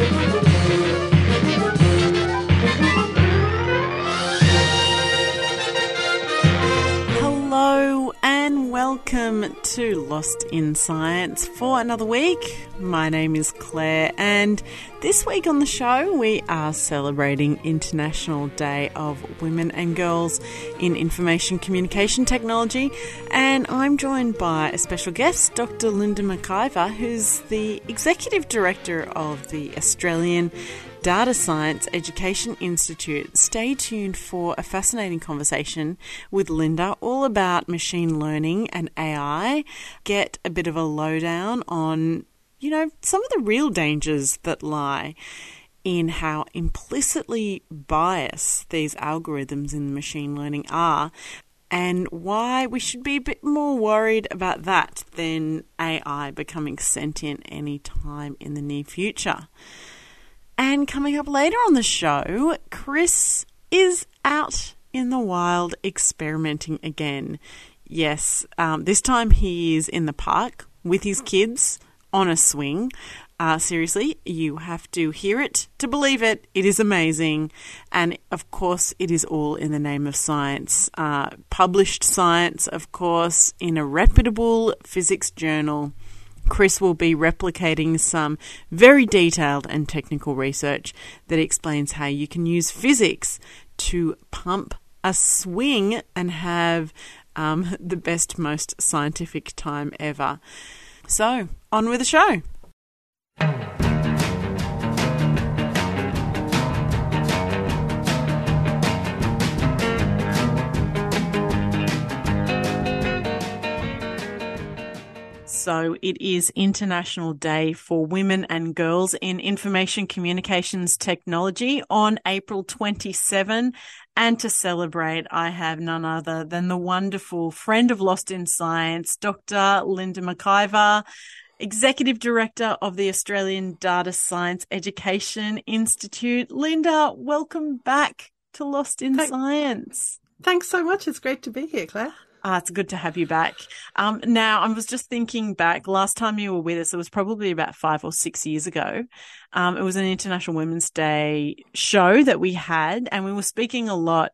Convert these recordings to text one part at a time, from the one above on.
Hello to Lost in Science for another week. My name is Claire, and this week on the show we are celebrating International Day of Women and Girls in Information Communication Technology, and I'm joined by a special guest, Dr. Linda McIver, who's the Executive Director of the Australian Data Science Education Institute. Stay tuned for a fascinating conversation with Linda all about machine learning and AI. Get a bit of a lowdown on, you know, some of the real dangers that lie in how implicitly biased these algorithms in machine learning are and why we should be a bit more worried about that than AI becoming sentient any time in the near future. And coming up later on the show, Chris is out in the wild experimenting again. Yes, um, this time he is in the park with his kids on a swing. Uh, seriously, you have to hear it to believe it. It is amazing. And of course, it is all in the name of science. Uh, published science, of course, in a reputable physics journal. Chris will be replicating some very detailed and technical research that explains how you can use physics to pump a swing and have um, the best, most scientific time ever. So, on with the show. So it is International Day for Women and Girls in Information Communications Technology on April 27. And to celebrate, I have none other than the wonderful friend of Lost in Science, Dr. Linda McIver, Executive Director of the Australian Data Science Education Institute. Linda, welcome back to Lost in Science. Thanks so much. It's great to be here, Claire. Ah, it's good to have you back. Um, now, I was just thinking back, last time you were with us, it was probably about five or six years ago. Um, it was an International Women's Day show that we had, and we were speaking a lot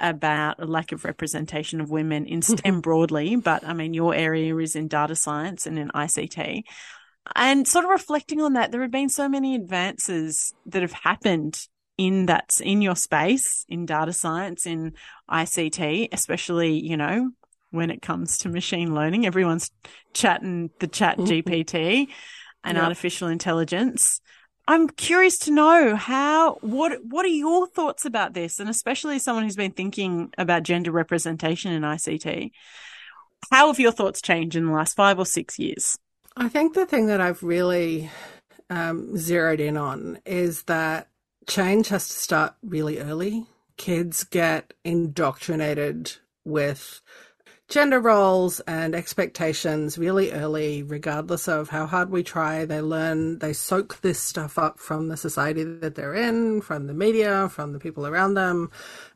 about a lack of representation of women in STEM broadly, but I mean, your area is in data science and in ICT. And sort of reflecting on that, there have been so many advances that have happened in that, in your space, in data science, in ICT, especially, you know, when it comes to machine learning. Everyone's chatting the chat GPT and Yep. artificial intelligence. I'm curious to know how what what are your thoughts about this and especially as someone who's been thinking about gender representation in ICT. How have your thoughts changed in the last 5 or 6 years? I think the thing that I've really um, zeroed in on is that change has to start really early. Kids get indoctrinated with gender roles and expectations really early, regardless of how hard we try. They learn, they soak this stuff up from the society that they're in, from the media, from the people around them,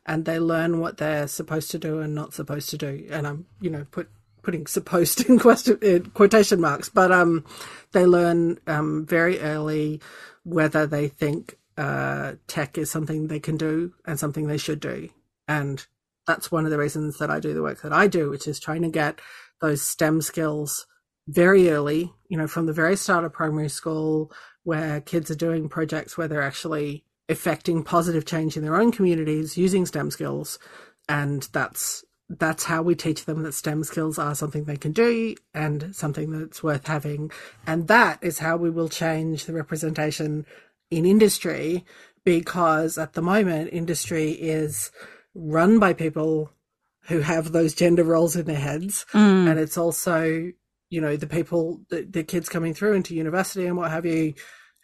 and they learn what they're supposed to do and not supposed to do. And I'm, you know, put putting supposed in question in quotation marks, but um, they learn um very early whether they think uh tech is something they can do and something they should do, and that's one of the reasons that I do the work that I do, which is trying to get those STEM skills very early, you know, from the very start of primary school, where kids are doing projects where they're actually effecting positive change in their own communities using STEM skills. And that's that's how we teach them that STEM skills are something they can do and something that's worth having. And that is how we will change the representation in industry because at the moment industry is run by people who have those gender roles in their heads Mm. and it's also you know the people the, the kids coming through into university and what have you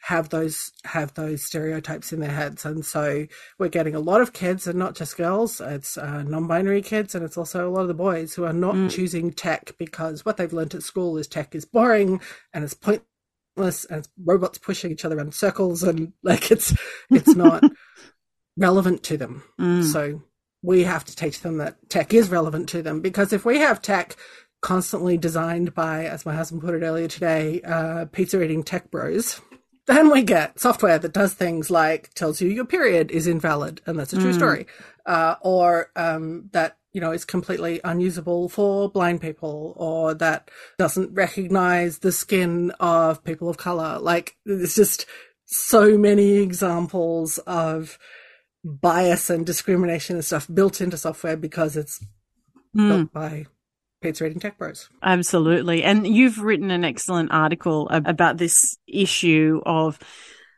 have those have those stereotypes in their heads and so we're getting a lot of kids and not just girls it's uh, non-binary kids and it's also a lot of the boys who are not Mm. choosing tech because what they've learnt at school is tech is boring and it's pointless and it's robots pushing each other around in circles and like it's it's not relevant to them Mm. so we have to teach them that tech is relevant to them because if we have tech constantly designed by, as my husband put it earlier today, uh, pizza eating tech bros, then we get software that does things like tells you your period is invalid, and that's a true mm. story, uh, or um, that you know is completely unusable for blind people, or that doesn't recognize the skin of people of color. Like it's just so many examples of bias and discrimination and stuff built into software because it's mm. built by Pizza Eating Tech Bros. Absolutely. And you've written an excellent article about this issue of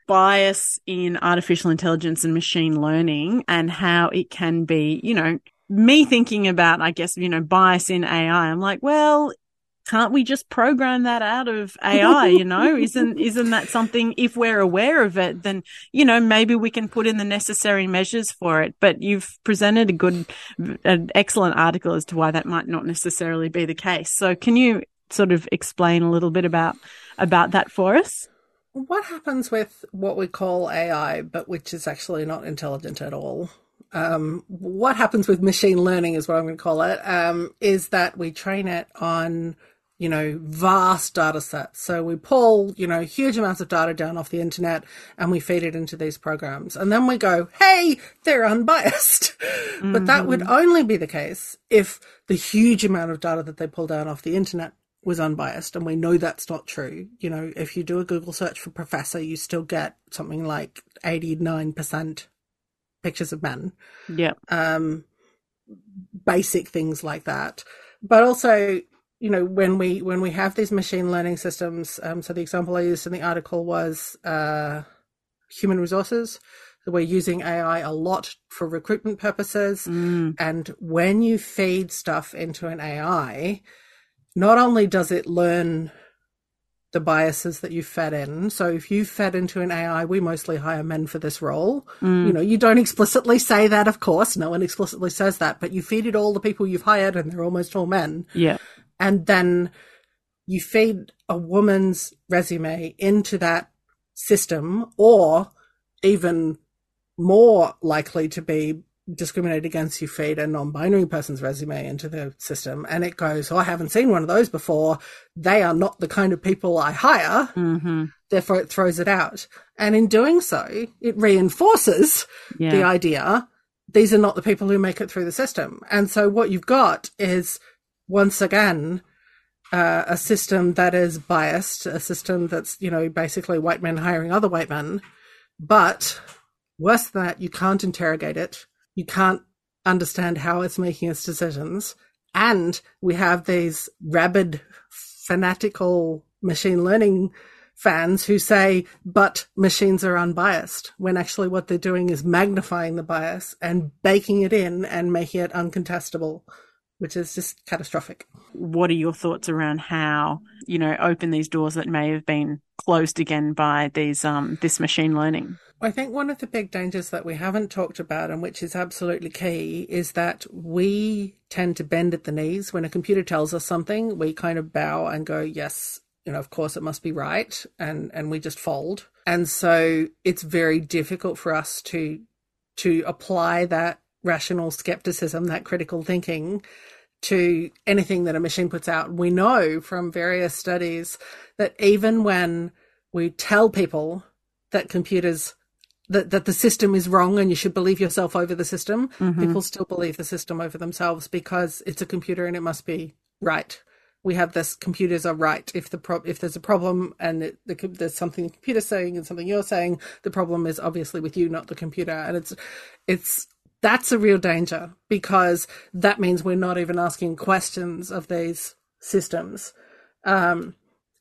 bias in artificial intelligence and machine learning and how it can be, you know, me thinking about, I guess, you know, bias in AI. I'm like, well, can't we just program that out of AI? You know, isn't isn't that something? If we're aware of it, then you know maybe we can put in the necessary measures for it. But you've presented a good, an excellent article as to why that might not necessarily be the case. So can you sort of explain a little bit about about that for us? What happens with what we call AI, but which is actually not intelligent at all? Um, what happens with machine learning is what I'm going to call it. Um, is that we train it on you know, vast data sets. So we pull, you know, huge amounts of data down off the internet and we feed it into these programs. And then we go, hey, they're unbiased. Mm-hmm. But that would mm-hmm. only be the case if the huge amount of data that they pull down off the internet was unbiased. And we know that's not true. You know, if you do a Google search for professor, you still get something like 89% pictures of men. Yeah. Um, basic things like that. But also, you know when we when we have these machine learning systems um, so the example i used in the article was uh, human resources so we're using ai a lot for recruitment purposes mm. and when you feed stuff into an ai not only does it learn the biases that you fed in. So if you fed into an AI, we mostly hire men for this role. Mm. You know, you don't explicitly say that, of course. No one explicitly says that, but you feed it all the people you've hired and they're almost all men. Yeah and then you feed a woman's resume into that system or even more likely to be discriminated against you feed a non-binary person's resume into the system and it goes oh, i haven't seen one of those before they are not the kind of people i hire mm-hmm. therefore it throws it out and in doing so it reinforces yeah. the idea these are not the people who make it through the system and so what you've got is once again, uh, a system that is biased, a system that's, you know, basically white men hiring other white men. But worse than that, you can't interrogate it. You can't understand how it's making its decisions. And we have these rabid, fanatical machine learning fans who say, but machines are unbiased, when actually what they're doing is magnifying the bias and baking it in and making it uncontestable which is just catastrophic. What are your thoughts around how, you know, open these doors that may have been closed again by these um this machine learning? I think one of the big dangers that we haven't talked about and which is absolutely key is that we tend to bend at the knees when a computer tells us something, we kind of bow and go, yes, you know, of course it must be right and and we just fold. And so it's very difficult for us to to apply that rational skepticism, that critical thinking to anything that a machine puts out. We know from various studies that even when we tell people that computers that, that the system is wrong and you should believe yourself over the system, mm-hmm. people still believe the system over themselves because it's a computer and it must be right. We have this: computers are right. If the pro- if there's a problem and it, the, there's something the computer's saying and something you're saying, the problem is obviously with you, not the computer. And it's it's that's a real danger because that means we're not even asking questions of these systems. Um,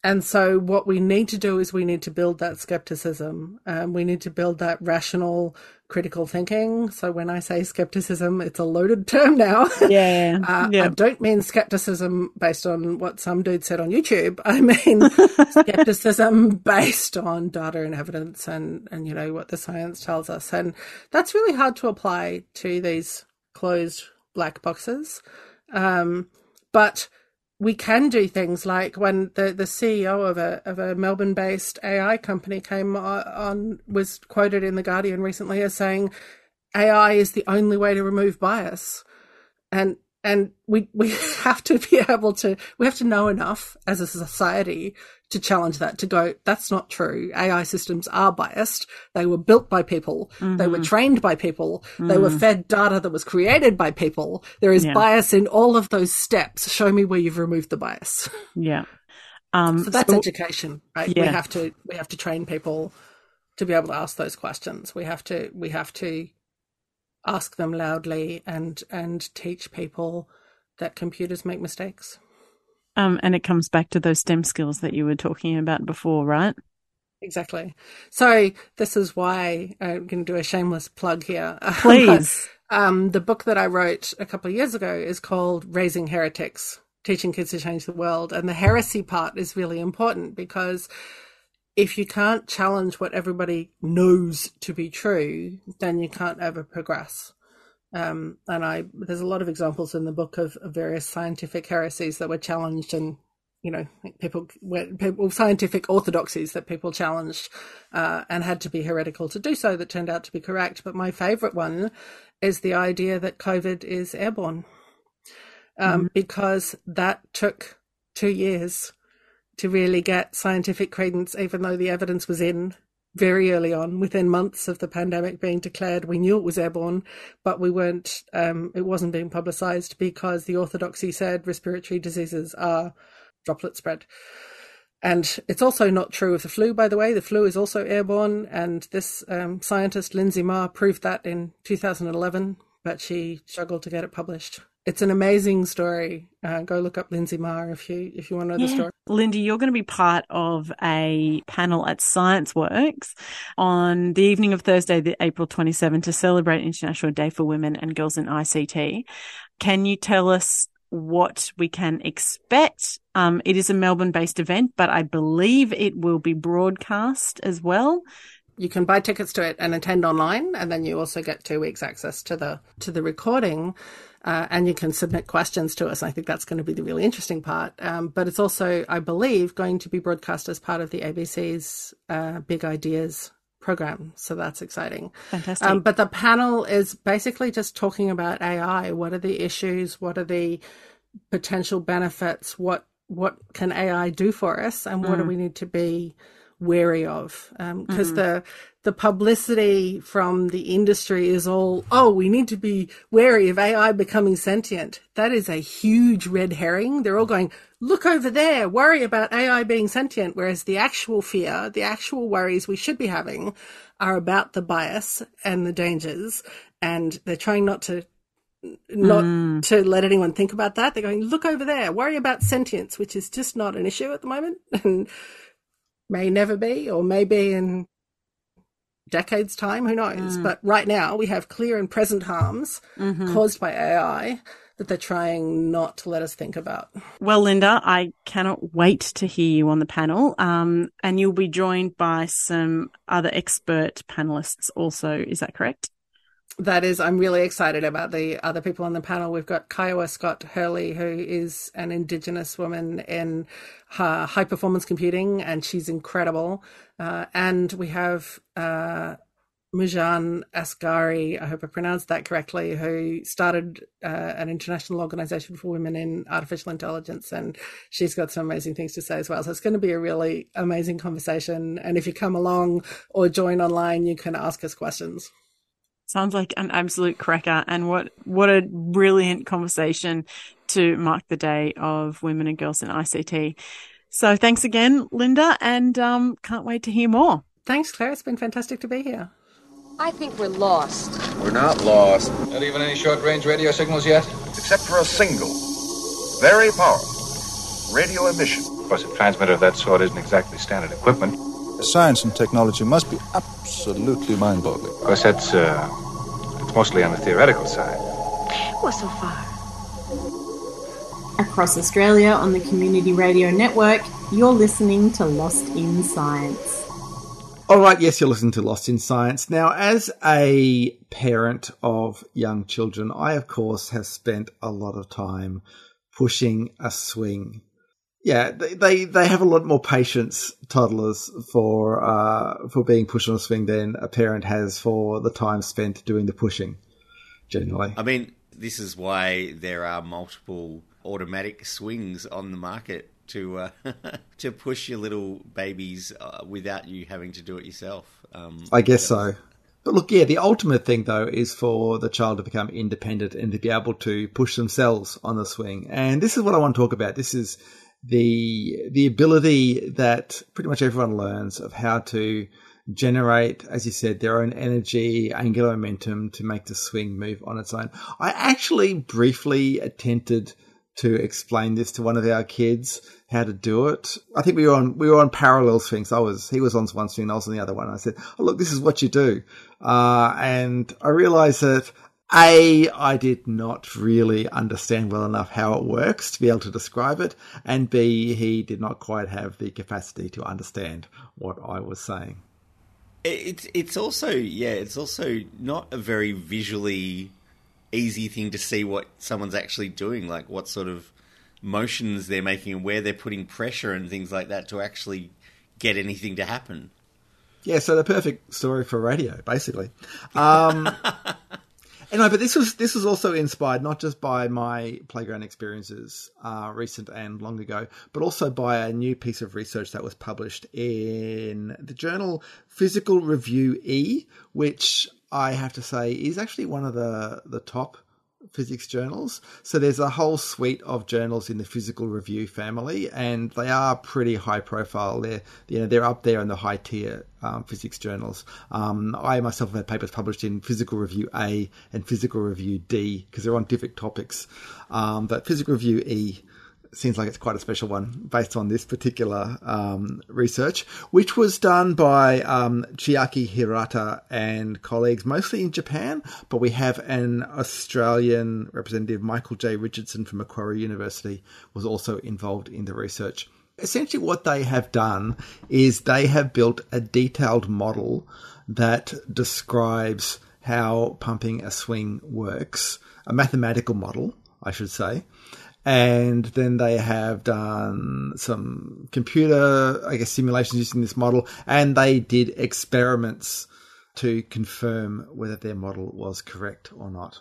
and so, what we need to do is we need to build that skepticism. Um, we need to build that rational, critical thinking. So, when I say skepticism, it's a loaded term now. Yeah. uh, yeah. I don't mean skepticism based on what some dude said on YouTube. I mean skepticism based on data and evidence and, and, you know, what the science tells us. And that's really hard to apply to these closed black boxes. Um, but we can do things like when the, the CEO of a of a Melbourne based AI company came on was quoted in the Guardian recently as saying AI is the only way to remove bias, and and we we have to be able to we have to know enough as a society to challenge that to go that's not true ai systems are biased they were built by people mm-hmm. they were mm-hmm. trained by people mm. they were mm. fed data that was created by people there is yeah. bias in all of those steps show me where you've removed the bias yeah um, so that's so, education right yeah. we have to we have to train people to be able to ask those questions we have to we have to ask them loudly and and teach people that computers make mistakes. Um, and it comes back to those STEM skills that you were talking about before, right? Exactly. So this is why I'm going to do a shameless plug here. Please. but, um, the book that I wrote a couple of years ago is called Raising Heretics: Teaching Kids to Change the World, and the heresy part is really important because if you can't challenge what everybody knows to be true, then you can't ever progress. Um, and I, there's a lot of examples in the book of, of, various scientific heresies that were challenged, and you know, people, were people scientific orthodoxies that people challenged uh, and had to be heretical to do so. That turned out to be correct. But my favourite one is the idea that COVID is airborne, um, mm-hmm. because that took two years to really get scientific credence, even though the evidence was in very early on, within months of the pandemic being declared. We knew it was airborne, but we weren't, um, it wasn't being publicized because the orthodoxy said respiratory diseases are droplet spread. And it's also not true of the flu, by the way. The flu is also airborne. And this um, scientist, Linsey Marr, proved that in 2011, but she struggled to get it published it's an amazing story. Uh, go look up Linsey Marr if you if you want to know yeah. the story. Linda, you're going to be part of a panel at Science Works on the evening of Thursday, the April 27, to celebrate International Day for Women and Girls in ICT. Can you tell us what we can expect? Um, it is a Melbourne-based event, but I believe it will be broadcast as well you can buy tickets to it and attend online and then you also get two weeks access to the to the recording uh, and you can submit questions to us. I think that's going to be the really interesting part. Um, but it's also, I believe, going to be broadcast as part of the ABC's uh, Big Ideas program. So that's exciting. Fantastic. Um, but the panel is basically just talking about AI. What are the issues? What are the potential benefits? What what can AI do for us? And what mm. do we need to be wary of because um, mm-hmm. the the publicity from the industry is all oh we need to be wary of AI becoming sentient. That is a huge red herring. They're all going look over there, worry about AI being sentient, whereas the actual fear, the actual worries we should be having are about the bias and the dangers, and they're trying not to not mm. to let anyone think about that. They're going, look over there, worry about sentience, which is just not an issue at the moment. And may never be, or maybe in decades' time, who knows? Mm. But right now, we have clear and present harms mm-hmm. caused by AI that they're trying not to let us think about. Well, Linda, I cannot wait to hear you on the panel. Um, and you'll be joined by some other expert panelists also. Is that correct? That is, I'm really excited about the other people on the panel. We've got Kiowa Scott Hurley, who is an Indigenous woman in high performance computing, and she's incredible. Uh, and we have uh, Moojan Asghari, I hope I pronounced that correctly, who started uh, an international organization for women in artificial intelligence. And she's got some amazing things to say as well. So it's going to be a really amazing conversation. And if you come along or join online, you can ask us questions. Sounds like an absolute cracker. And what, what a brilliant conversation to mark the day of women and girls in ICT. So thanks again, Linda, and um, can't wait to hear more. Thanks, Claire. It's been fantastic to be here. I think we're lost. We're not lost. Not even any short range radio signals yet? Except for a single, very powerful radio emission. Of course, a transmitter of that sort isn't exactly standard equipment. Science and technology must be absolutely mind boggling. Of course, that's uh, it's mostly on the theoretical side. Well, so far. Across Australia on the Community Radio Network, you're listening to Lost in Science. All right, yes, you're listening to Lost in Science. Now, as a parent of young children, I, of course, have spent a lot of time pushing a swing yeah, they they have a lot more patience, toddlers, for uh, for being pushed on a swing than a parent has for the time spent doing the pushing. generally. I mean, this is why there are multiple automatic swings on the market to uh, to push your little babies uh, without you having to do it yourself. Um, I guess so. But look, yeah, the ultimate thing though is for the child to become independent and to be able to push themselves on the swing. And this is what I want to talk about. This is the the ability that pretty much everyone learns of how to generate, as you said, their own energy, angular momentum to make the swing move on its own. I actually briefly attempted to explain this to one of our kids how to do it. I think we were on we were on parallel swings. I was he was on one swing, I was on the other one. I said, "Oh look, this is what you do," uh, and I realised that a, I did not really understand well enough how it works to be able to describe it, and B, he did not quite have the capacity to understand what I was saying. It's it's also yeah, it's also not a very visually easy thing to see what someone's actually doing, like what sort of motions they're making and where they're putting pressure and things like that to actually get anything to happen. Yeah, so the perfect story for radio, basically. Um, anyway, but this was this was also inspired not just by my playground experiences, uh, recent and long ago, but also by a new piece of research that was published in the journal Physical Review E, which I have to say is actually one of the the top physics journals. So there's a whole suite of journals in the Physical Review family, and they are pretty high profile. They're you know they're up there in the high tier um, physics journals. Um, I myself have had papers published in Physical Review A and Physical Review D because they're on different topics. Um, but Physical Review E seems like it's quite a special one based on this particular um, research, which was done by um, Chiaki Hirata and colleagues, mostly in Japan, but we have an Australian representative, Michael J. Richardson from Macquarie University, was also involved in the research. Essentially, what they have done is they have built a detailed model that describes how pumping a swing works, a mathematical model, I should say and then they have done some computer, I guess, simulations using this model, and they did experiments to confirm whether their model was correct or not.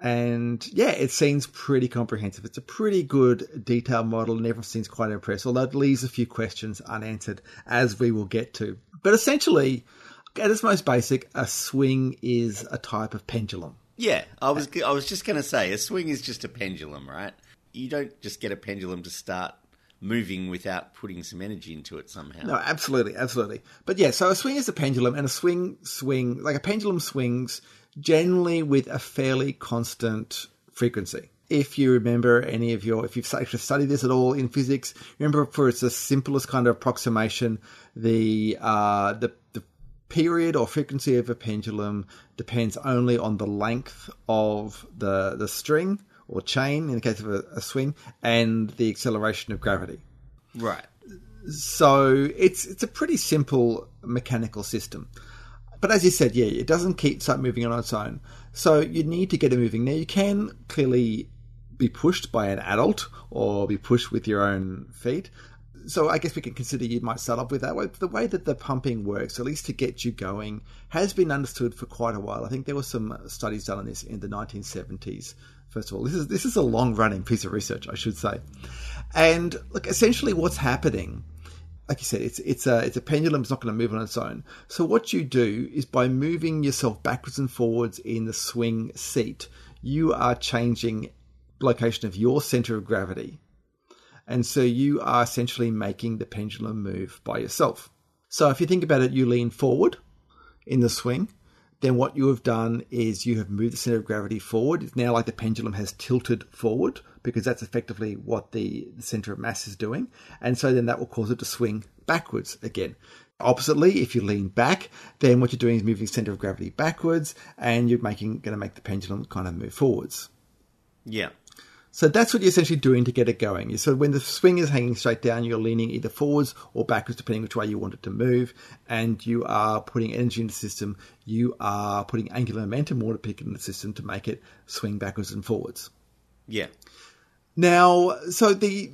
And yeah, it seems pretty comprehensive. It's a pretty good detailed model, and everyone seems quite impressed, although it leaves a few questions unanswered, as we will get to. But essentially, at its most basic, a swing is a type of pendulum. Yeah, I was I was just going to say a swing is just a pendulum, right? You don't just get a pendulum to start moving without putting some energy into it somehow. No, absolutely, absolutely. But yeah, so a swing is a pendulum, and a swing swing like a pendulum swings generally with a fairly constant frequency. If you remember any of your, if you've actually studied this at all in physics, remember for its the simplest kind of approximation, the uh, the the period or frequency of a pendulum depends only on the length of the the string or chain in the case of a, a swing, and the acceleration of gravity. Right. So it's it's a pretty simple mechanical system. But as you said, yeah, it doesn't keep start moving on its own. So you need to get it moving. Now you can clearly be pushed by an adult or be pushed with your own feet. So I guess we can consider you might start off with that way. The way that the pumping works, at least to get you going, has been understood for quite a while. I think there were some studies done on this in the 1970s First of all, this is this is a long running piece of research, I should say. And look, essentially, what's happening, like you said, it's it's a it's a pendulum. It's not going to move on its own. So what you do is by moving yourself backwards and forwards in the swing seat, you are changing location of your center of gravity, and so you are essentially making the pendulum move by yourself. So if you think about it, you lean forward in the swing then what you have done is you have moved the center of gravity forward. It's now like the pendulum has tilted forward because that's effectively what the, the center of mass is doing. And so then that will cause it to swing backwards again. Oppositely, if you lean back, then what you're doing is moving the center of gravity backwards and you're making going to make the pendulum kind of move forwards. Yeah. So that's what you're essentially doing to get it going. So when the swing is hanging straight down, you're leaning either forwards or backwards, depending which way you want it to move, and you are putting energy in the system. You are putting angular momentum, or water pick in the system to make it swing backwards and forwards. Yeah. Now, so the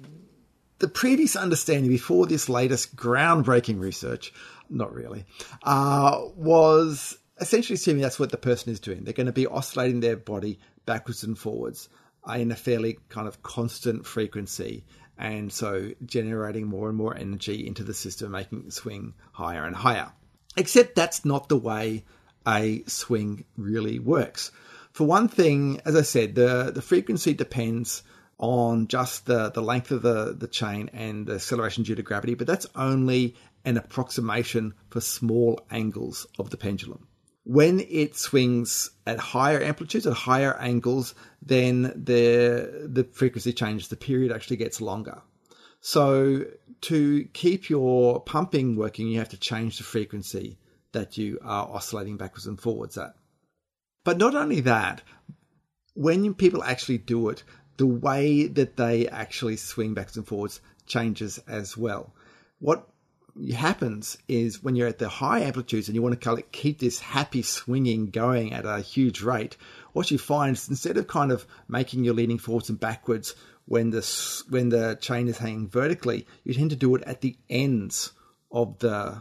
the previous understanding before this latest groundbreaking research, not really, uh, was essentially assuming that's what the person is doing. They're going to be oscillating their body backwards and forwards in a fairly kind of constant frequency. And so generating more and more energy into the system, making it swing higher and higher. Except that's not the way a swing really works. For one thing, as I said, the, the frequency depends on just the, the length of the, the chain and the acceleration due to gravity, but that's only an approximation for small angles of the pendulum. When it swings at higher amplitudes, at higher angles, then the, the frequency changes, the period actually gets longer. So to keep your pumping working, you have to change the frequency that you are oscillating backwards and forwards at. But not only that, when people actually do it, the way that they actually swing backwards and forwards changes as well. What happens is when you're at the high amplitudes and you want to keep this happy swinging going at a huge rate, what you find is instead of kind of making your leaning forwards and backwards when the when the chain is hanging vertically, you tend to do it at the ends of the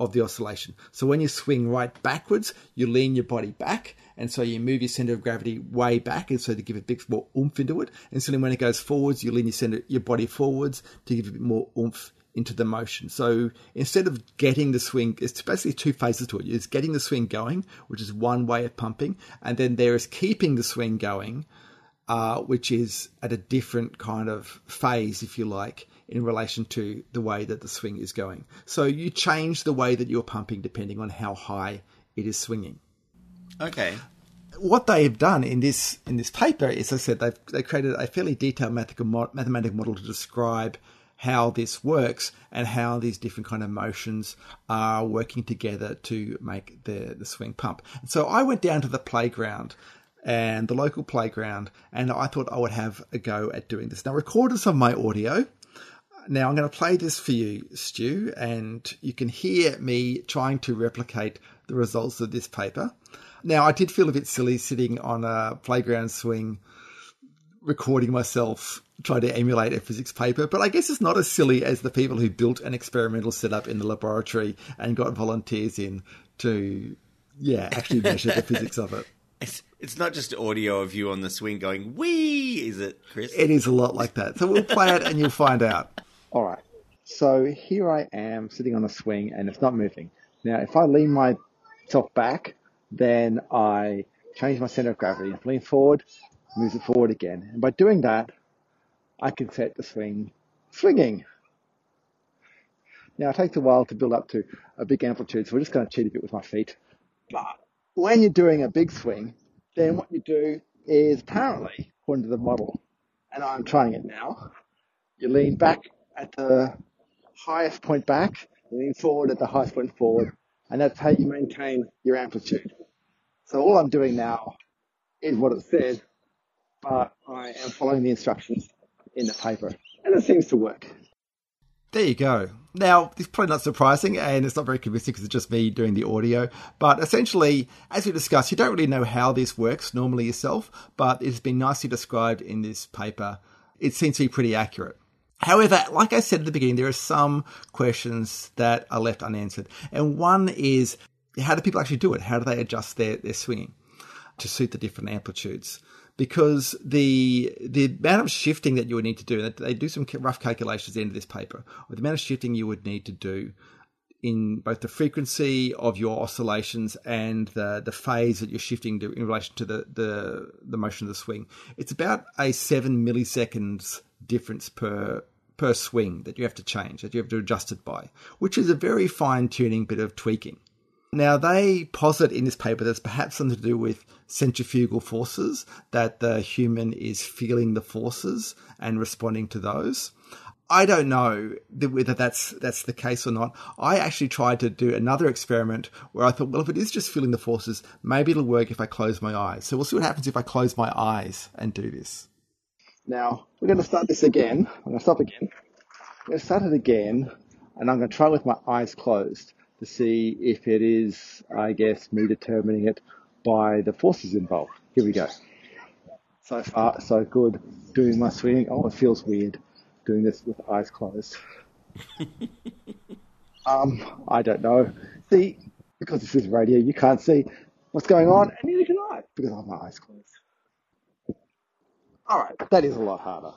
of the oscillation. So when you swing right backwards, you lean your body back, and so you move your center of gravity way back, and so to give a bit more oomph into it. And so when it goes forwards, you lean your center your body forwards to give a bit more oomph into the motion. So instead of getting the swing, it's basically two phases to it. It's getting the swing going, which is one way of pumping, and then there is keeping the swing going, uh, which is at a different kind of phase, if you like, in relation to the way that the swing is going. So you change the way that you're pumping depending on how high it is swinging. Okay. What they have done in this in this paper is, as I said, they've they created a fairly detailed mathematical mathematical model to describe how this works and how these different kind of motions are working together to make the, the swing pump. So I went down to the playground and the local playground and I thought I would have a go at doing this. Now I recorded some of my audio. Now I'm going to play this for you, Stu, and you can hear me trying to replicate the results of this paper. Now I did feel a bit silly sitting on a playground swing recording myself trying to emulate a physics paper, but I guess it's not as silly as the people who built an experimental setup in the laboratory and got volunteers in to, yeah, actually measure the physics of it. It's, it's not just audio of you on the swing going, wee, is it, Chris? It is a lot like that. So we'll play it and you'll find out. All right. So here I am sitting on a swing and it's not moving. Now, if I lean myself back, then I change my center of gravity. If I lean forward, moves it forward again. And by doing that, I can set the swing swinging. Now it takes a while to build up to a big amplitude, so we're just going to cheat a bit with my feet. But when you're doing a big swing, then what you do is apparently, according to the model, and I'm trying it now, you lean back at the highest point back, you lean forward at the highest point forward, and that's how you maintain your amplitude. So all I'm doing now is what it says, but I am following the instructions in the paper, and it seems to work. There you go. Now, it's probably not surprising, and it's not very convincing because it's just me doing the audio. But essentially, as we discussed, you don't really know how this works normally yourself, but it's been nicely described in this paper. It seems to be pretty accurate. However, like I said at the beginning, there are some questions that are left unanswered. And one is how do people actually do it? How do they adjust their, their swinging to suit the different amplitudes? Because the the amount of shifting that you would need to do, they do some rough calculations at the end of this paper, the amount of shifting you would need to do in both the frequency of your oscillations and the, the phase that you're shifting to in relation to the, the, the motion of the swing. It's about a seven milliseconds difference per per swing that you have to change, that you have to adjust it by, which is a very fine tuning bit of tweaking. Now, they posit in this paper that it's perhaps something to do with centrifugal forces, that the human is feeling the forces and responding to those. I don't know whether that's that's the case or not. I actually tried to do another experiment where I thought, well, if it is just feeling the forces, maybe it'll work if I close my eyes. So we'll see what happens if I close my eyes and do this. Now we're going to start this again. I'm going to stop again. I'm going to start it again, and I'm going to try with my eyes closed to see if it is, I guess, me determining it by the forces involved. Here we go. So far, so good. Doing my swing. Oh, it feels weird doing this with eyes closed. um, I don't know. See, because this is radio, you can't see what's going on, and neither can I because I have my eyes closed. All right, that is a lot harder.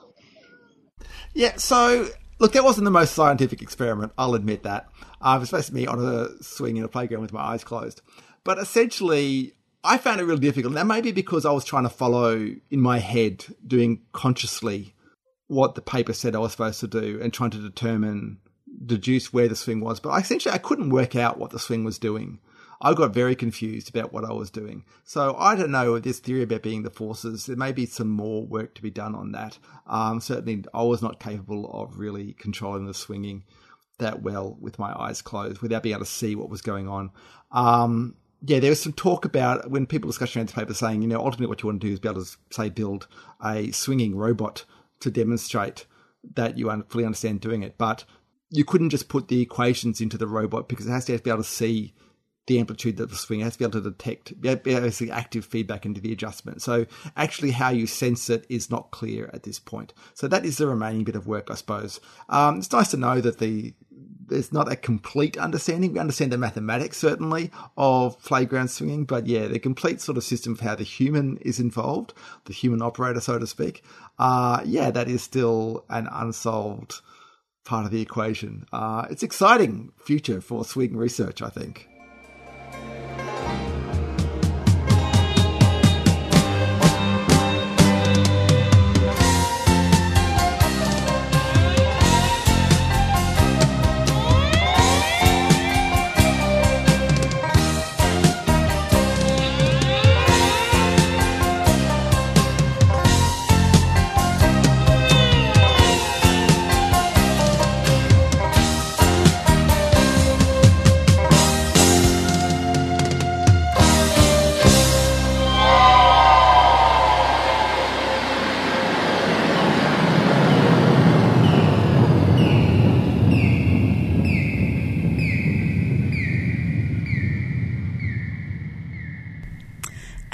Yeah, so look, that wasn't the most scientific experiment. I'll admit that. Uh, it was supposed to be on a swing in a playground with my eyes closed, but essentially, I found it really difficult. That may be because I was trying to follow in my head, doing consciously what the paper said I was supposed to do, and trying to determine, deduce where the swing was. But essentially, I couldn't work out what the swing was doing. I got very confused about what I was doing. So I don't know this theory about being the forces. There may be some more work to be done on that. Um, certainly, I was not capable of really controlling the swinging that well with my eyes closed without being able to see what was going on. Um, yeah, there was some talk about when people discussed around the paper saying, you know, ultimately what you want to do is be able to say build a swinging robot to demonstrate that you fully understand doing it, but you couldn't just put the equations into the robot because it has to be able to see the amplitude that the swing. Has to be able to detect basically active feedback into the adjustment. So actually how you sense it is not clear at this point. So that is the remaining bit of work, I suppose. Um, it's nice to know that the there's not a complete understanding. We understand the mathematics certainly of playground swinging, but yeah, the complete sort of system of how the human is involved, the human operator, so to speak. Uh, yeah, that is still an unsolved part of the equation. Uh, it's exciting future for swing research, I think.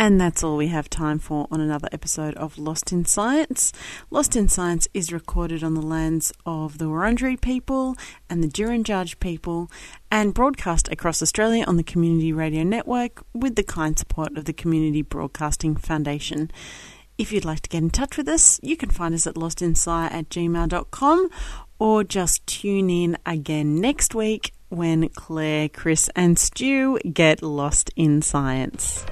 And that's all we have time for on another episode of Lost in Science. Lost in Science is recorded on the lands of the Wurundjeri people and the Djurinjarj people and broadcast across Australia on the Community Radio Network with the kind support of the Community Broadcasting Foundation. If you'd like to get in touch with us, you can find us at lostinsci at gmail.com or just tune in again next week when Claire, Chris, and Stu get lost in science.